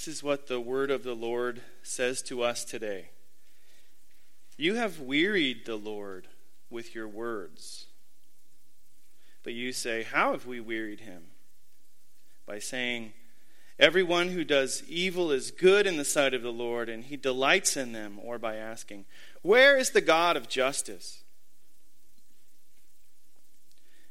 This is what the word of the Lord says to us today. You have wearied the Lord with your words. But you say, How have we wearied him? By saying, Everyone who does evil is good in the sight of the Lord, and he delights in them, or by asking, Where is the God of justice?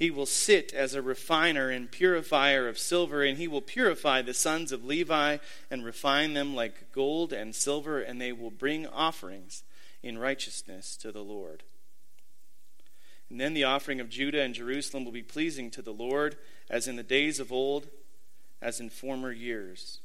He will sit as a refiner and purifier of silver, and he will purify the sons of Levi and refine them like gold and silver, and they will bring offerings in righteousness to the Lord. And then the offering of Judah and Jerusalem will be pleasing to the Lord, as in the days of old, as in former years.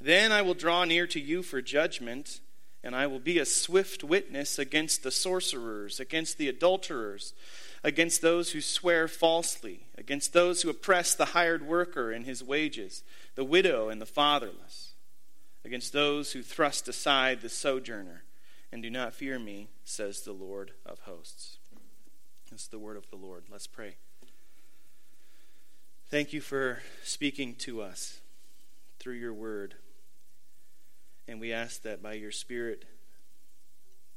Then I will draw near to you for judgment and I will be a swift witness against the sorcerers, against the adulterers, against those who swear falsely, against those who oppress the hired worker and his wages, the widow and the fatherless, against those who thrust aside the sojourner and do not fear me, says the Lord of hosts. Is the word of the Lord. Let's pray. Thank you for speaking to us through your word. And we ask that by your Spirit,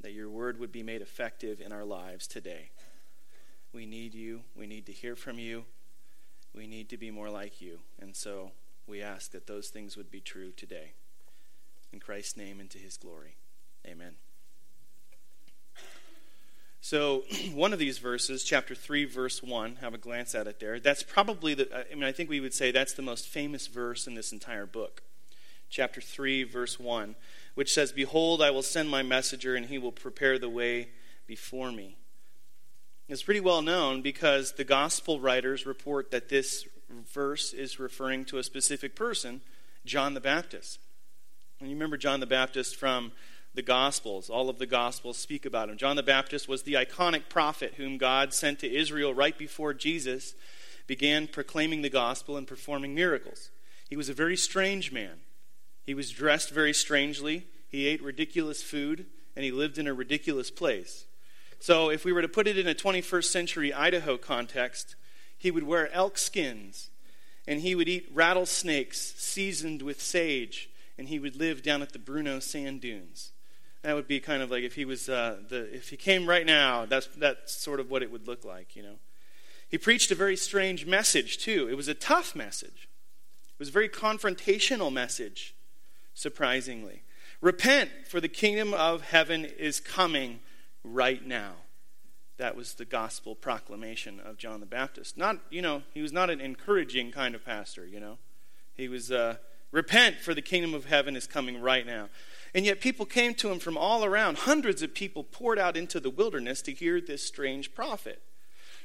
that your word would be made effective in our lives today. We need you. We need to hear from you. We need to be more like you. And so we ask that those things would be true today. In Christ's name and to his glory. Amen. So, one of these verses, chapter 3, verse 1, have a glance at it there. That's probably the, I mean, I think we would say that's the most famous verse in this entire book chapter 3, verse 1, which says, Behold, I will send my messenger, and he will prepare the way before me. It's pretty well known because the gospel writers report that this verse is referring to a specific person, John the Baptist. And you remember John the Baptist from the Gospels. All of the Gospels speak about him. John the Baptist was the iconic prophet whom God sent to Israel right before Jesus began proclaiming the gospel and performing miracles. He was a very strange man. He was dressed very strangely, he ate ridiculous food, and he lived in a ridiculous place. So, if we were to put it in a 21st century Idaho context, he would wear elk skins, and he would eat rattlesnakes seasoned with sage, and he would live down at the Bruneau sand dunes. That would be kind of like if he was uh, the if he came right now. That's that's sort of what it would look like, you know. He preached a very strange message too. It was a tough message. It was a very confrontational message surprisingly. Repent, for the kingdom of heaven is coming right now. That was the gospel proclamation of John the Baptist. Not, you know, he was not an encouraging kind of pastor, you know. He was, uh, repent, for the kingdom of heaven is coming right now. And yet people came to him from all around. Hundreds of people poured out into the wilderness to hear this strange prophet.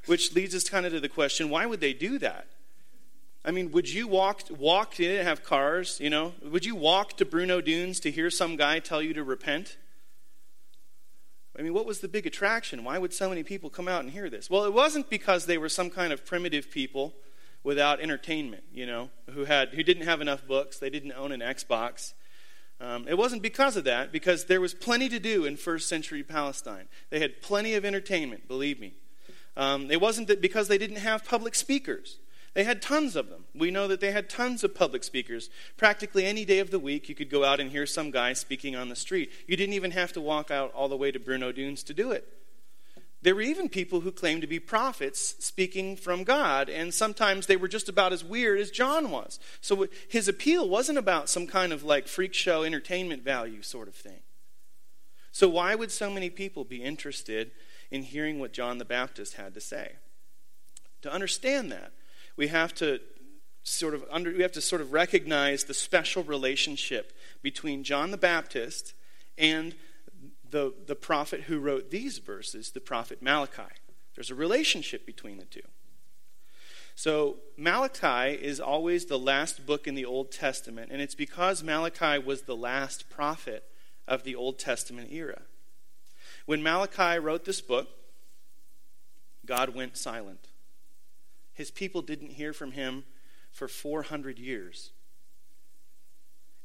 Which leads us kind of to the question why would they do that? I mean, would you walk, walk, they didn't have cars, you know? Would you walk to Bruneau Dunes to hear some guy tell you to repent? I mean, what was the big attraction? Why would so many people come out and hear this? Well, it wasn't because they were some kind of primitive people without entertainment, you know, who, had, who didn't have enough books, they didn't own an Xbox. Um, it wasn't because of that, because there was plenty to do in first century Palestine. They had plenty of entertainment, believe me. Um, it wasn't that because they didn't have public speakers. They had tons of them. We know that they had tons of public speakers. Practically any day of the week, you could go out and hear some guy speaking on the street. You didn't even have to walk out all the way to Bruneau Dunes to do it. There were even people who claimed to be prophets speaking from God, and sometimes they were just about as weird as John was. So his appeal wasn't about some kind of like freak show entertainment value sort of thing. So, why would so many people be interested in hearing what John the Baptist had to say? To understand that, we have to sort of under, we have to sort of recognize the special relationship between John the Baptist and the, the prophet who wrote these verses, the prophet Malachi. There's a relationship between the two. So, Malachi is always the last book in the Old Testament, and it's because Malachi was the last prophet of the Old Testament era. When Malachi wrote this book, God went silent. His people didn't hear from him for 400 years.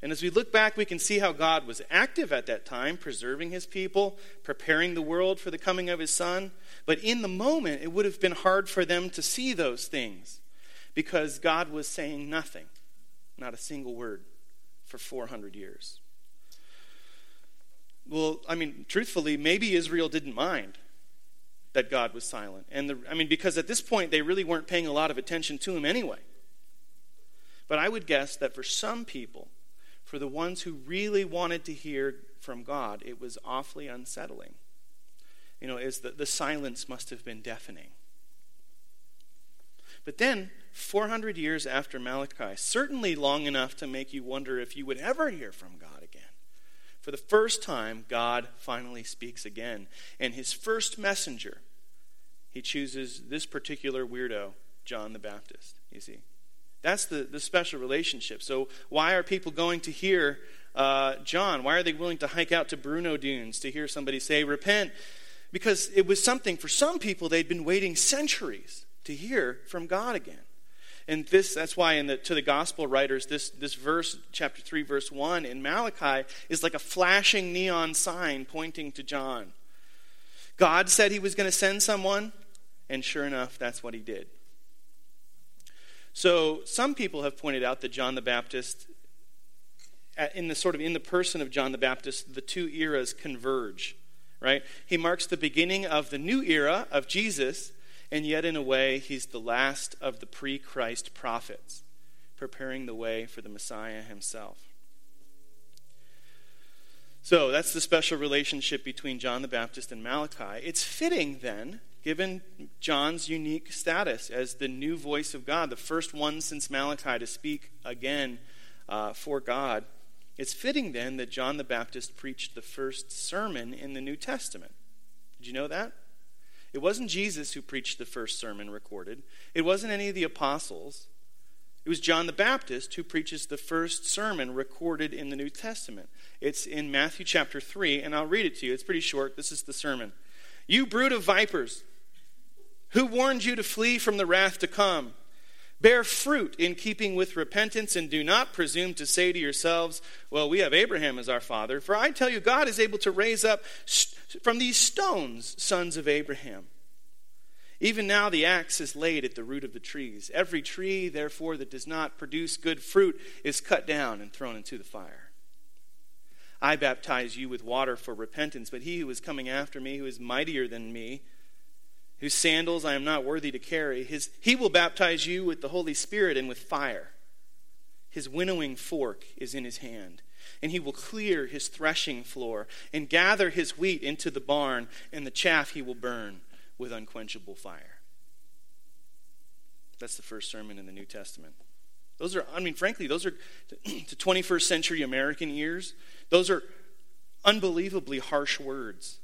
And as we look back, we can see how God was active at that time, preserving his people, preparing the world for the coming of his son. But in the moment, it would have been hard for them to see those things because God was saying nothing, not a single word, for 400 years. Well, I mean, truthfully, maybe Israel didn't mind that God was silent. And the, I mean, because at this point, they really weren't paying a lot of attention to him anyway. But I would guess that for some people, for the ones who really wanted to hear from God, it was awfully unsettling. You know, is the, the silence must have been deafening. But then, 400 years after Malachi, certainly long enough to make you wonder if you would ever hear from God again. For the first time, God finally speaks again. And his first messenger, he chooses this particular weirdo, John the Baptist, you see. That's the, the special relationship. So, why are people going to hear uh, John? Why are they willing to hike out to Bruneau Dunes to hear somebody say, Repent? Because it was something for some people they'd been waiting centuries to hear from God again. And this, that's why in the, to the gospel writers, this, this verse, chapter 3, verse 1 in Malachi, is like a flashing neon sign pointing to John. God said he was going to send someone, and sure enough, that's what he did. So some people have pointed out that John the Baptist, in the sort of in the person of John the Baptist, the two eras converge. Right? He marks the beginning of the new era of Jesus, and yet in a way he's the last of the pre-Christ prophets, preparing the way for the Messiah himself. So that's the special relationship between John the Baptist and Malachi. It's fitting then given John's unique status as the new voice of God, the first one since Malachi to speak again uh, for God, it's fitting then that John the Baptist preached the first sermon in the New Testament. Did you know that? It wasn't Jesus who preached the first sermon recorded, it wasn't any of the apostles. It was John the Baptist who preaches the first sermon recorded in the New Testament. It's in Matthew chapter 3, and I'll read it to you. It's pretty short. This is the sermon. You brood of vipers, who warned you to flee from the wrath to come? Bear fruit in keeping with repentance, and do not presume to say to yourselves, Well, we have Abraham as our father. For I tell you, God is able to raise up from these stones sons of Abraham. Even now the axe is laid at the root of the trees. Every tree, therefore, that does not produce good fruit is cut down and thrown into the fire. I baptize you with water for repentance, but he who is coming after me, who is mightier than me, whose sandals I am not worthy to carry. His, he will baptize you with the Holy Spirit and with fire. His winnowing fork is in his hand, and he will clear his threshing floor and gather his wheat into the barn, and the chaff he will burn with unquenchable fire. That's the first sermon in the New Testament. Those are, I mean, frankly, those are to 21st century American ears, those are unbelievably harsh words.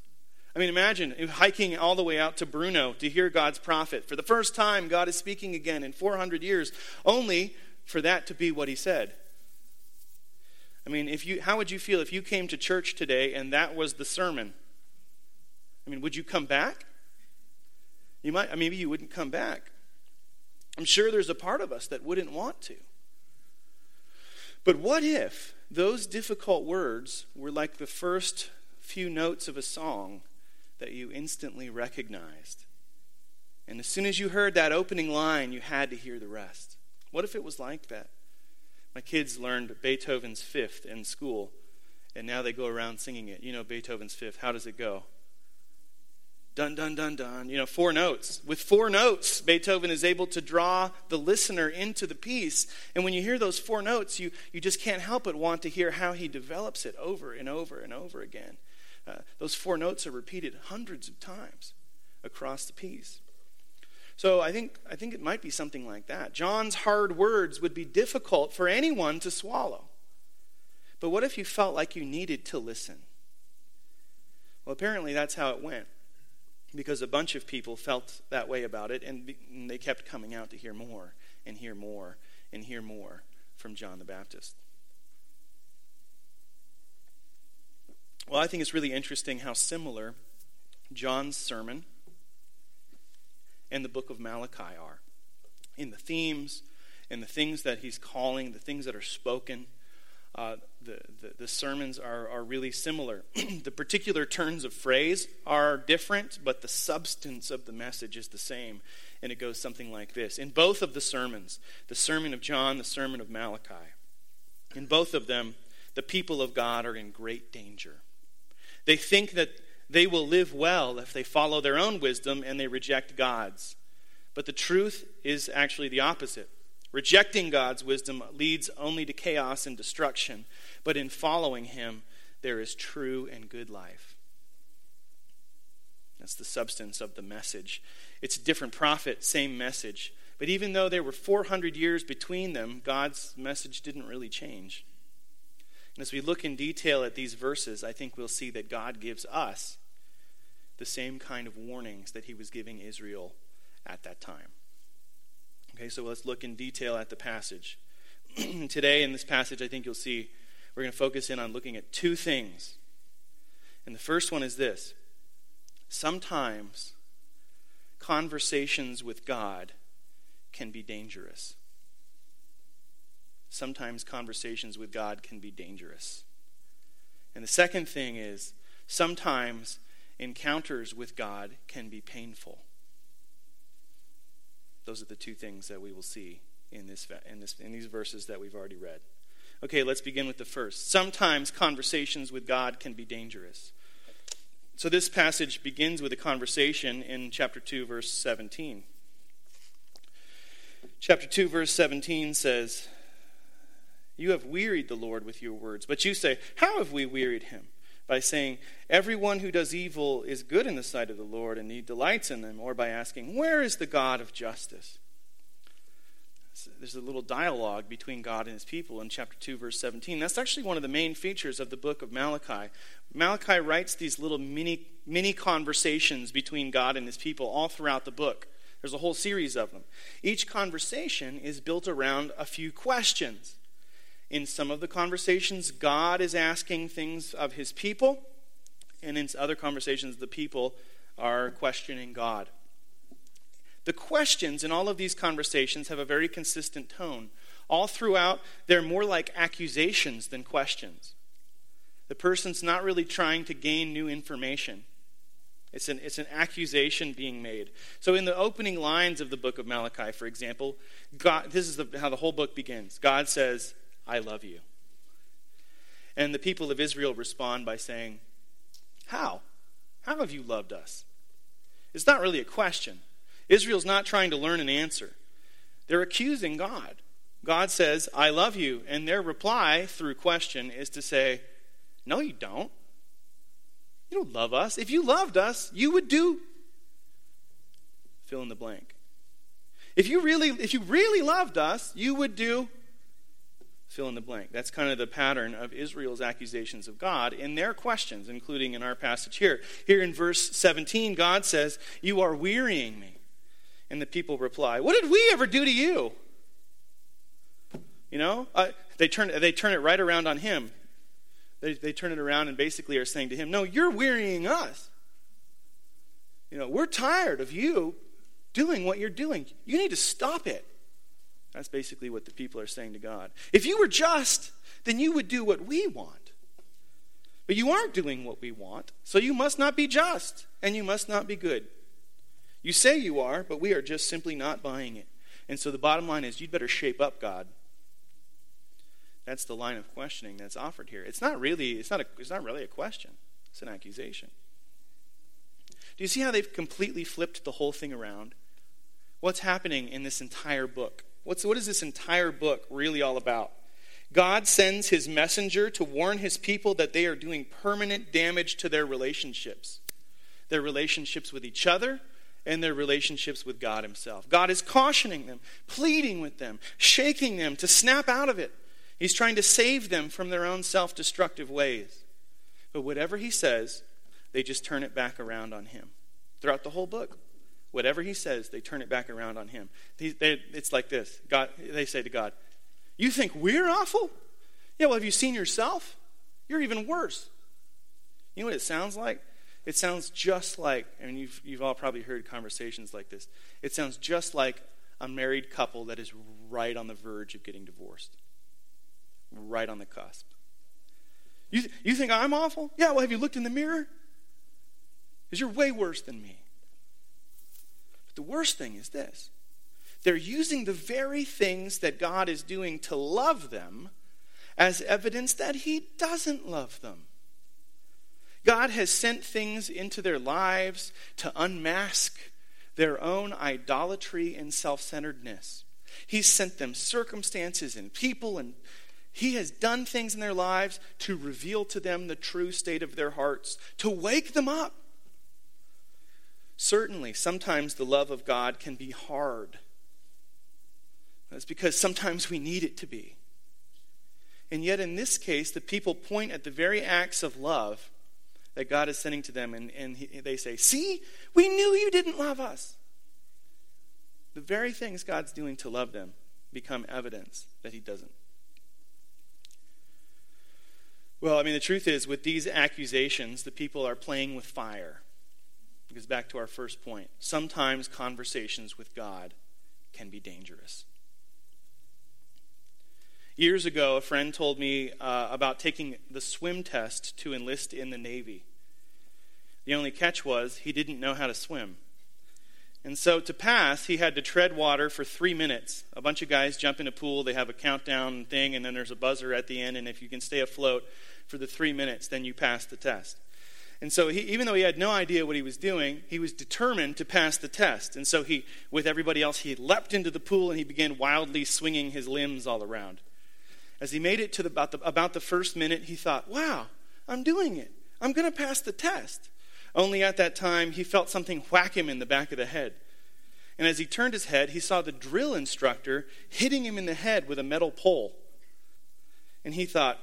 I mean, imagine hiking all the way out to Bruneau to hear God's prophet. For the first time, God is speaking again in 400 years, only for that to be what he said. I mean, if you, how would you feel if you came to church today and that was the sermon? I mean, would you come back? You might, maybe you wouldn't come back. I'm sure there's a part of us that wouldn't want to. But what if those difficult words were like the first few notes of a song that you instantly recognized. And as soon as you heard that opening line, you had to hear the rest. What if it was like that? My kids learned Beethoven's Fifth in school, and now they go around singing it. You know Beethoven's Fifth. How does it go? Dun, dun, dun, dun. You know, four notes. With four notes, Beethoven is able to draw the listener into the piece. And when you hear those four notes, you, you just can't help but want to hear how he develops it over and over and over again. Uh, those four notes are repeated hundreds of times across the piece. So I think, I think it might be something like that. John's hard words would be difficult for anyone to swallow. But what if you felt like you needed to listen? Well, apparently that's how it went because a bunch of people felt that way about it and they kept coming out to hear more and hear more and hear more from John the Baptist. Well, I think it's really interesting how similar John's sermon and the book of Malachi are in the themes, and the things that he's calling, the things that are spoken. Uh, the, the, the, sermons are, are really similar. the particular turns of phrase are different, but the substance of the message is the same. And it goes something like this In both of the sermons, the sermon of John, the sermon of Malachi, in both of them, the people of God are in great danger. They think that they will live well if they follow their own wisdom and they reject God's. But the truth is actually the opposite. Rejecting God's wisdom leads only to chaos and destruction, but in following Him, there is true and good life. That's the substance of the message. It's a different prophet, same message. But even though there were 400 years between them, God's message didn't really change. And as we look in detail at these verses, I think we'll see that God gives us the same kind of warnings that He was giving Israel at that time. Okay, so let's look in detail at the passage. Today, in this passage, I think you'll see we're going to focus in on looking at two things. And the first one is this sometimes conversations with God can be dangerous. Sometimes conversations with God can be dangerous. And the second thing is sometimes encounters with God can be painful. Those are the two things that we will see in, this, in, this, in these verses that we've already read. Okay, let's begin with the first. Sometimes conversations with God can be dangerous. So this passage begins with a conversation in chapter 2, verse 17. Chapter 2, verse 17 says, You have wearied the Lord with your words. But you say, How have we wearied him? by saying, Everyone who does evil is good in the sight of the Lord, and he delights in them, or by asking, Where is the God of justice? There's a little dialogue between God and his people in chapter 2, verse 17. That's actually one of the main features of the book of Malachi. Malachi writes these little mini, mini conversations between God and his people all throughout the book. There's a whole series of them. Each conversation is built around a few questions. In some of the conversations, God is asking things of his people, and in other conversations, the people are questioning God. The questions in all of these conversations have a very consistent tone. All throughout, they're more like accusations than questions. The person's not really trying to gain new information. It's an, it's an accusation being made. So, in the opening lines of the book of Malachi, for example, God, this is the, how the whole book begins. God says, I love you. And the people of Israel respond by saying, How? How have you loved us? It's not really a question. Israel's not trying to learn an answer. They're accusing God. God says, I love you. And their reply through question is to say, No, you don't. You don't love us. If you loved us, you would do fill in the blank. If you really if you really loved us, you would do fill in the blank. That's kind of the pattern of Israel's accusations of God in their questions, including in our passage here. Here in verse 17, God says, You are wearying me. And the people reply, What did we ever do to you? You know, uh, they, turn, they turn it right around on him. They, they turn it around and basically are saying to him, No, you're wearying us. You know, we're tired of you doing what you're doing. You need to stop it. That's basically what the people are saying to God. If you were just, then you would do what we want. But you aren't doing what we want, so you must not be just, and you must not be good. You say you are, but we are just simply not buying it. And so the bottom line is you'd better shape up, God. That's the line of questioning that's offered here. It's not really, it's not, a, it's not really a question, it's an accusation. Do you see how they've completely flipped the whole thing around? What's happening in this entire book? What's, what is this entire book really all about? God sends his messenger to warn his people that they are doing permanent damage to their relationships, their relationships with each other, and their relationships with God himself. God is cautioning them, pleading with them, shaking them to snap out of it. He's trying to save them from their own self destructive ways. But whatever he says, they just turn it back around on him throughout the whole book. Whatever he says, they turn it back around on him. They, they, it's like this God, they say to God, You think we're awful? Yeah, well, have you seen yourself? You're even worse. You know what it sounds like? It sounds just like, I and you've, you've all probably heard conversations like this. It sounds just like a married couple that is right on the verge of getting divorced, right on the cusp. You, th- you think I'm awful? Yeah, well, have you looked in the mirror? Because you're way worse than me. The worst thing is this they're using the very things that God is doing to love them as evidence that He doesn't love them. God has sent things into their lives to unmask their own idolatry and self centeredness. He's sent them circumstances and people, and He has done things in their lives to reveal to them the true state of their hearts, to wake them up. Certainly, sometimes the love of God can be hard. That's because sometimes we need it to be. And yet, in this case, the people point at the very acts of love that God is sending to them, and, and he, they say, See, we knew you didn't love us. The very things God's doing to love them become evidence that He doesn't. Well, I mean, the truth is, with these accusations, the people are playing with fire. Because back to our first point. Sometimes conversations with God can be dangerous. Years ago, a friend told me uh, about taking the swim test to enlist in the Navy. The only catch was he didn't know how to swim. And so to pass, he had to tread water for three minutes. A bunch of guys jump in a pool, they have a countdown thing, and then there's a buzzer at the end, and if you can stay afloat for the three minutes, then you pass the test. And so, he, even though he had no idea what he was doing, he was determined to pass the test. And so, he, with everybody else, he leapt into the pool and he began wildly swinging his limbs all around. As he made it to the, about, the, about the first minute, he thought, wow, I'm doing it. I'm going to pass the test. Only at that time, he felt something whack him in the back of the head. And as he turned his head, he saw the drill instructor hitting him in the head with a metal pole. And he thought,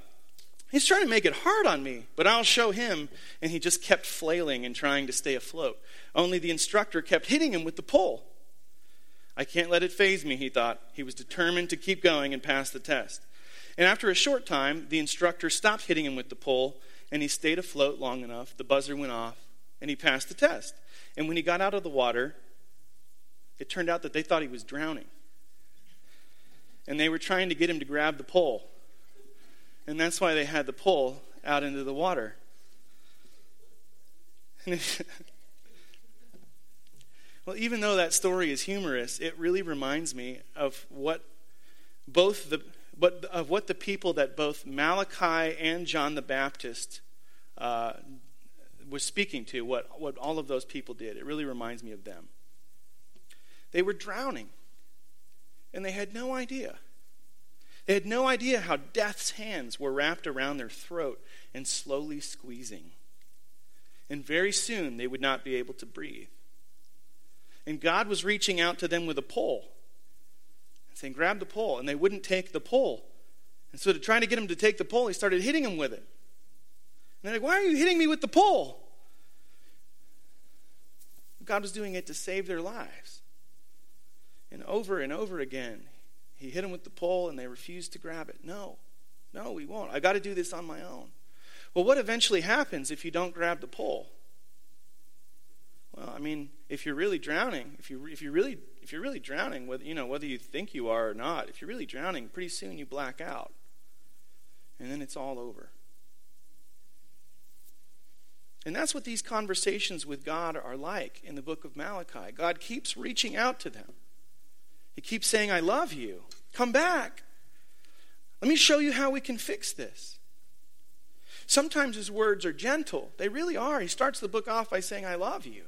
he's trying to make it hard on me, but I'll show him. And he just kept flailing and trying to stay afloat. Only the instructor kept hitting him with the pole. I can't let it faze me, he thought. He was determined to keep going and pass the test. And after a short time, the instructor stopped hitting him with the pole, and he stayed afloat long enough. The buzzer went off, and he passed the test. And when he got out of the water, it turned out that they thought he was drowning. And they were trying to get him to grab the pole. And that's why they had to pull out into the water. well, even though that story is humorous, it really reminds me of what both the but of what the people that both Malachi and John the Baptist uh, was speaking to, what, what all of those people did. It really reminds me of them. They were drowning, and they had no idea. They had no idea how death's hands were wrapped around their throat and slowly squeezing. And very soon they would not be able to breathe. And God was reaching out to them with a pole and saying, Grab the pole. And they wouldn't take the pole. And so, to try to get him to take the pole, he started hitting them with it. And they're like, Why are you hitting me with the pole? God was doing it to save their lives. And over and over again, he hit them with the pole and they refused to grab it. No, no, we won't. I got to do this on my own. Well, what eventually happens if you don't grab the pole? Well, I mean, if you're really drowning, if you if you really if you're really drowning, whether you know whether you think you are or not, if you're really drowning, pretty soon you black out, and then it's all over. And that's what these conversations with God are like in the book of Malachi. God keeps reaching out to them. He keeps saying, I love you. Come back. Let me show you how we can fix this. Sometimes his words are gentle. They really are. He starts the book off by saying, I love you.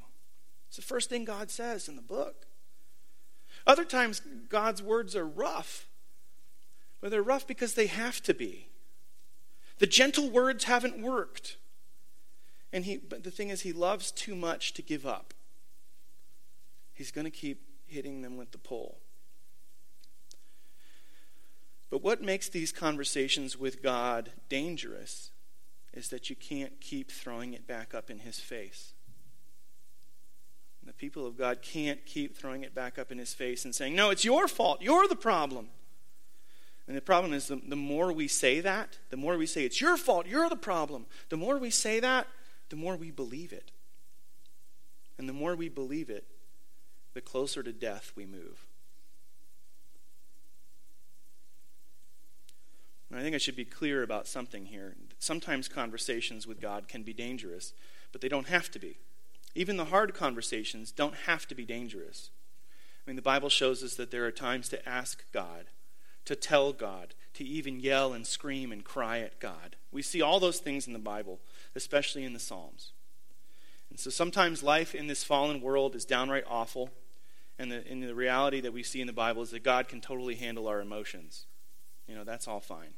It's the first thing God says in the book. Other times, God's words are rough, but they're rough because they have to be. The gentle words haven't worked. And he, but the thing is, he loves too much to give up. He's going to keep hitting them with the pole. But what makes these conversations with God dangerous is that you can't keep throwing it back up in his face. The people of God can't keep throwing it back up in his face and saying, No, it's your fault. You're the problem. And the problem is the, the more we say that, the more we say it's your fault, you're the problem, the more we say that, the more we believe it. And the more we believe it, the closer to death we move. And I think I should be clear about something here. Sometimes conversations with God can be dangerous, but they don't have to be. Even the hard conversations don't have to be dangerous. I mean, the Bible shows us that there are times to ask God, to tell God, to even yell and scream and cry at God. We see all those things in the Bible, especially in the Psalms. And so sometimes life in this fallen world is downright awful, and the, and the reality that we see in the Bible is that God can totally handle our emotions. You know, that's all fine.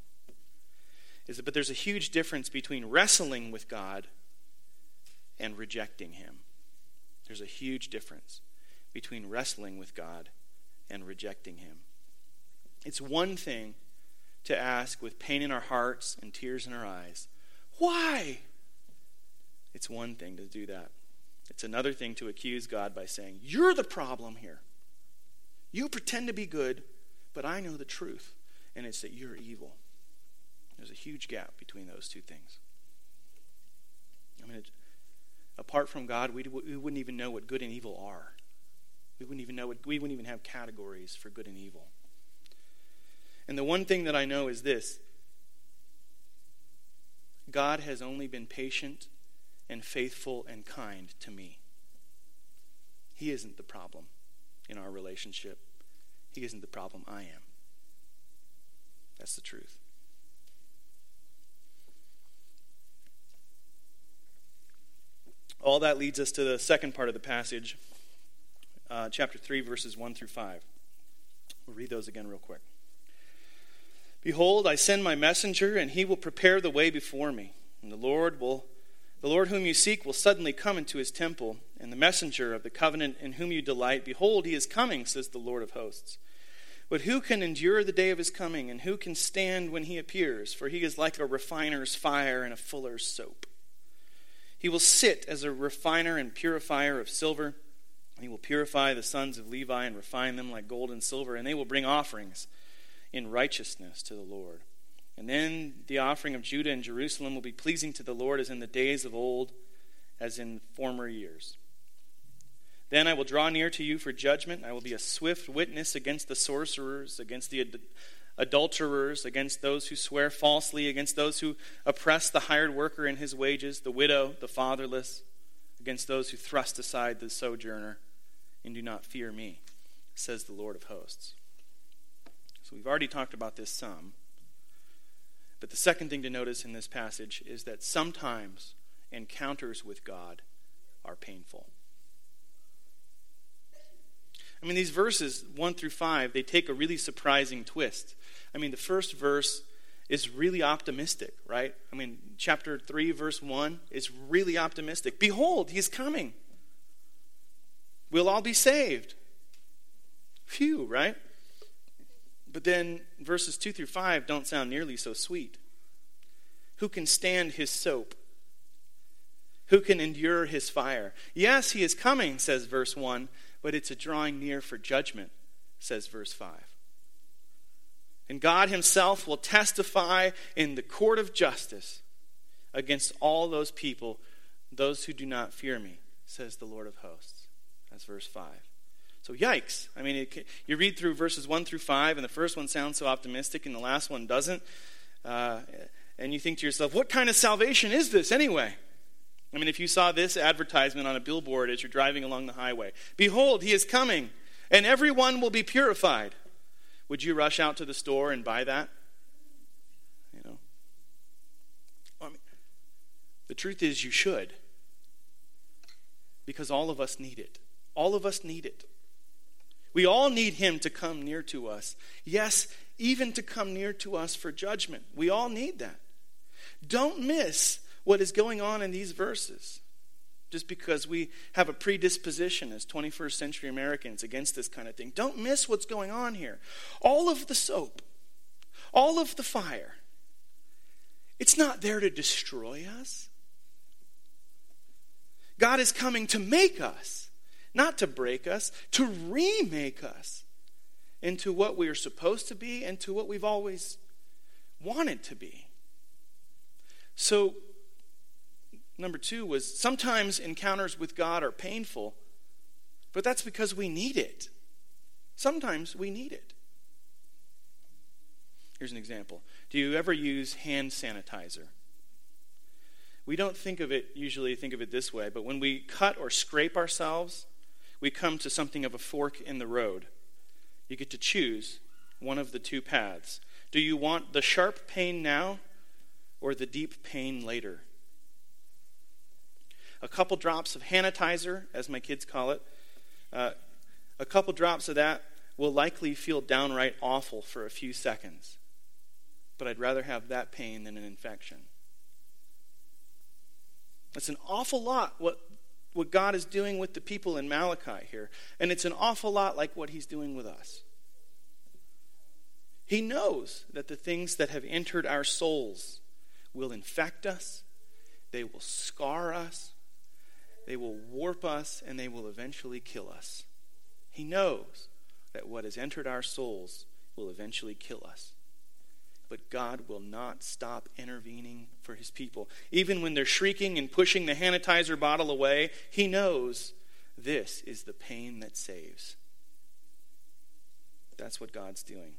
Is that, but there's a huge difference between wrestling with God and rejecting Him. There's a huge difference between wrestling with God and rejecting Him. It's one thing to ask with pain in our hearts and tears in our eyes, Why? It's one thing to do that. It's another thing to accuse God by saying, You're the problem here. You pretend to be good, but I know the truth, and it's that you're evil. There's a huge gap between those two things. I mean, it, apart from God, we, we wouldn't even know what good and evil are. We wouldn't even know what, we wouldn't even have categories for good and evil. And the one thing that I know is this God has only been patient and faithful and kind to me. He isn't the problem in our relationship, He isn't the problem. I am. That's the truth. All that leads us to the second part of the passage, uh, chapter 3, verses 1 through 5. We'll read those again real quick. Behold, I send my messenger, and he will prepare the way before me. And the Lord will the Lord whom you seek will suddenly come into his temple, and the messenger of the covenant in whom you delight, behold, he is coming, says the Lord of hosts. But who can endure the day of his coming, and who can stand when he appears? For he is like a refiner's fire and a fuller's soap. He will sit as a refiner and purifier of silver. He will purify the sons of Levi and refine them like gold and silver, and they will bring offerings in righteousness to the Lord. And then the offering of Judah and Jerusalem will be pleasing to the Lord as in the days of old, as in former years. Then I will draw near to you for judgment. I will be a swift witness against the sorcerers, against the ad- adulterers, against those who swear falsely, against those who oppress the hired worker in his wages, the widow, the fatherless, against those who thrust aside the sojourner and do not fear me, says the Lord of hosts. So we've already talked about this some. But the second thing to notice in this passage is that sometimes encounters with God are painful. I mean, these verses, 1 through 5, they take a really surprising twist. I mean, the first verse is really optimistic, right? I mean, chapter 3, verse 1 is really optimistic. Behold, he's coming. We'll all be saved. Phew, right? But then verses 2 through 5 don't sound nearly so sweet. Who can stand his soap? Who can endure his fire? Yes, he is coming, says verse 1, but it's a drawing near for judgment, says verse 5. And God himself will testify in the court of justice against all those people, those who do not fear me, says the Lord of hosts. That's verse 5. So, yikes. I mean, it, you read through verses 1 through 5, and the first one sounds so optimistic, and the last one doesn't. Uh, and you think to yourself, what kind of salvation is this anyway? I mean, if you saw this advertisement on a billboard as you're driving along the highway Behold, he is coming, and everyone will be purified. Would you rush out to the store and buy that? You know? I mean, the truth is, you should. Because all of us need it. All of us need it. We all need Him to come near to us. Yes, even to come near to us for judgment. We all need that. Don't miss what is going on in these verses just because we have a predisposition as 21st century Americans against this kind of thing. Don't miss what's going on here. All of the soap, all of the fire, it's not there to destroy us. God is coming to make us not to break us, to remake us into what we are supposed to be and to what we've always wanted to be. So, number two was sometimes encounters with God are painful, But that's because we need it. Sometimes we need it. Here's an example. Do you ever use hand sanitizer? We don't think of it, usually think of it this way, but when we cut or scrape ourselves, we come to something of a fork in the road. You get to choose one of the two paths. Do you want the sharp pain now or the deep pain later? A couple drops of hanitizer, as my kids call it, uh, a couple drops of that will likely feel downright awful for a few seconds. But I'd rather have that pain than an infection. That's an awful lot what, what God is doing with the people in Malachi here. And it's an awful lot like what he's doing with us. He knows that the things that have entered our souls will infect us, they will scar us, they will warp us, and they will eventually kill us. He knows that what has entered our souls will eventually kill us. But God will not stop intervening for his people. Even when they're shrieking and pushing the sanitizer bottle away, he knows this is the pain that saves. That's what God's doing.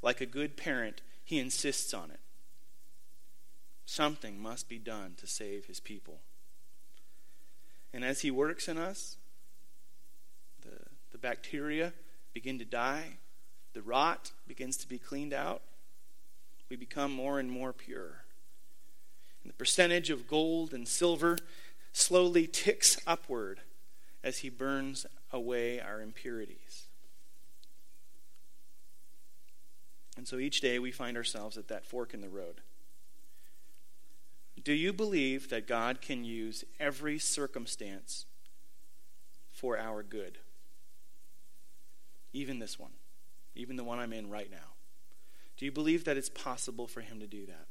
Like a good parent, he insists on it. Something must be done to save his people. And as he works in us, the, the bacteria begin to die, the rot begins to be cleaned out, we become more and more pure. And the percentage of gold and silver slowly ticks upward as he burns away our impurities. And so each day we find ourselves at that fork in the road. Do you believe that God can use every circumstance for our good? Even this one, even the one I'm in right now. Do you believe that it's possible for Him to do that?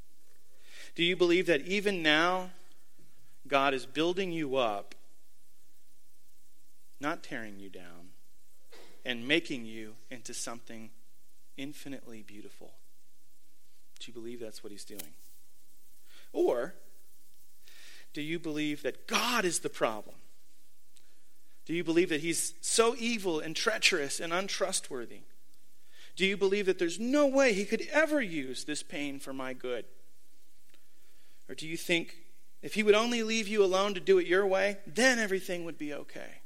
Do you believe that even now, God is building you up, not tearing you down, and making you into something infinitely beautiful? Do you believe that's what He's doing? Or do you believe that God is the problem? Do you believe that He's so evil and treacherous and untrustworthy? Do you believe that there's no way he could ever use this pain for my good? Or do you think if he would only leave you alone to do it your way, then everything would be okay?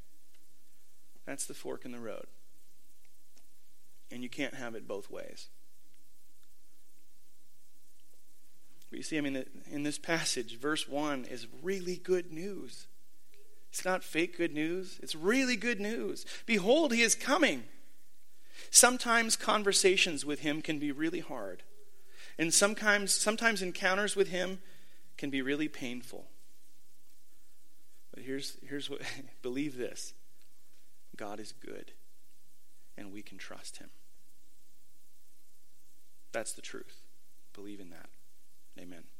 That's the fork in the road. And you can't have it both ways. But you see, I mean, in this passage, verse 1 is really good news. It's not fake good news, it's really good news. Behold, he is coming. Sometimes conversations with him can be really hard. And sometimes, sometimes encounters with him can be really painful. But here's, here's what believe this God is good, and we can trust him. That's the truth. Believe in that. Amen.